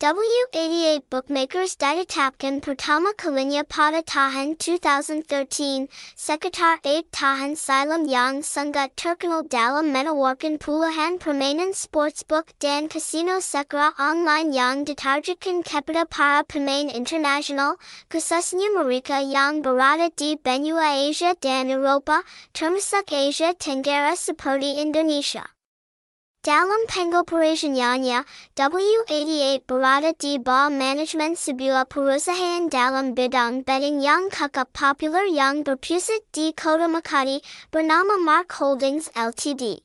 W88 Bookmakers Ditatapkan Pertama Kalinya Pada Tahan 2013, Sekitar 8 Tahan Silam Yang Sungut Terkenal Dalam Menawarkan Puluhan Permainan Sportsbook Dan Casino Sekra Online Yang Detarjikan Kepita Para Pemain International, Khususnya Mereka Yang Berada di Benua Asia Dan Eropa, Termasuk Asia Tenggara Seperti Indonesia. Dalam Pengoperationnya, W88 berada di bawah manajemen sebuah perusahaan dalam bidang betting yang cukup popular yang berpusat di Kota Makati, bernama Marque Holdings Ltd.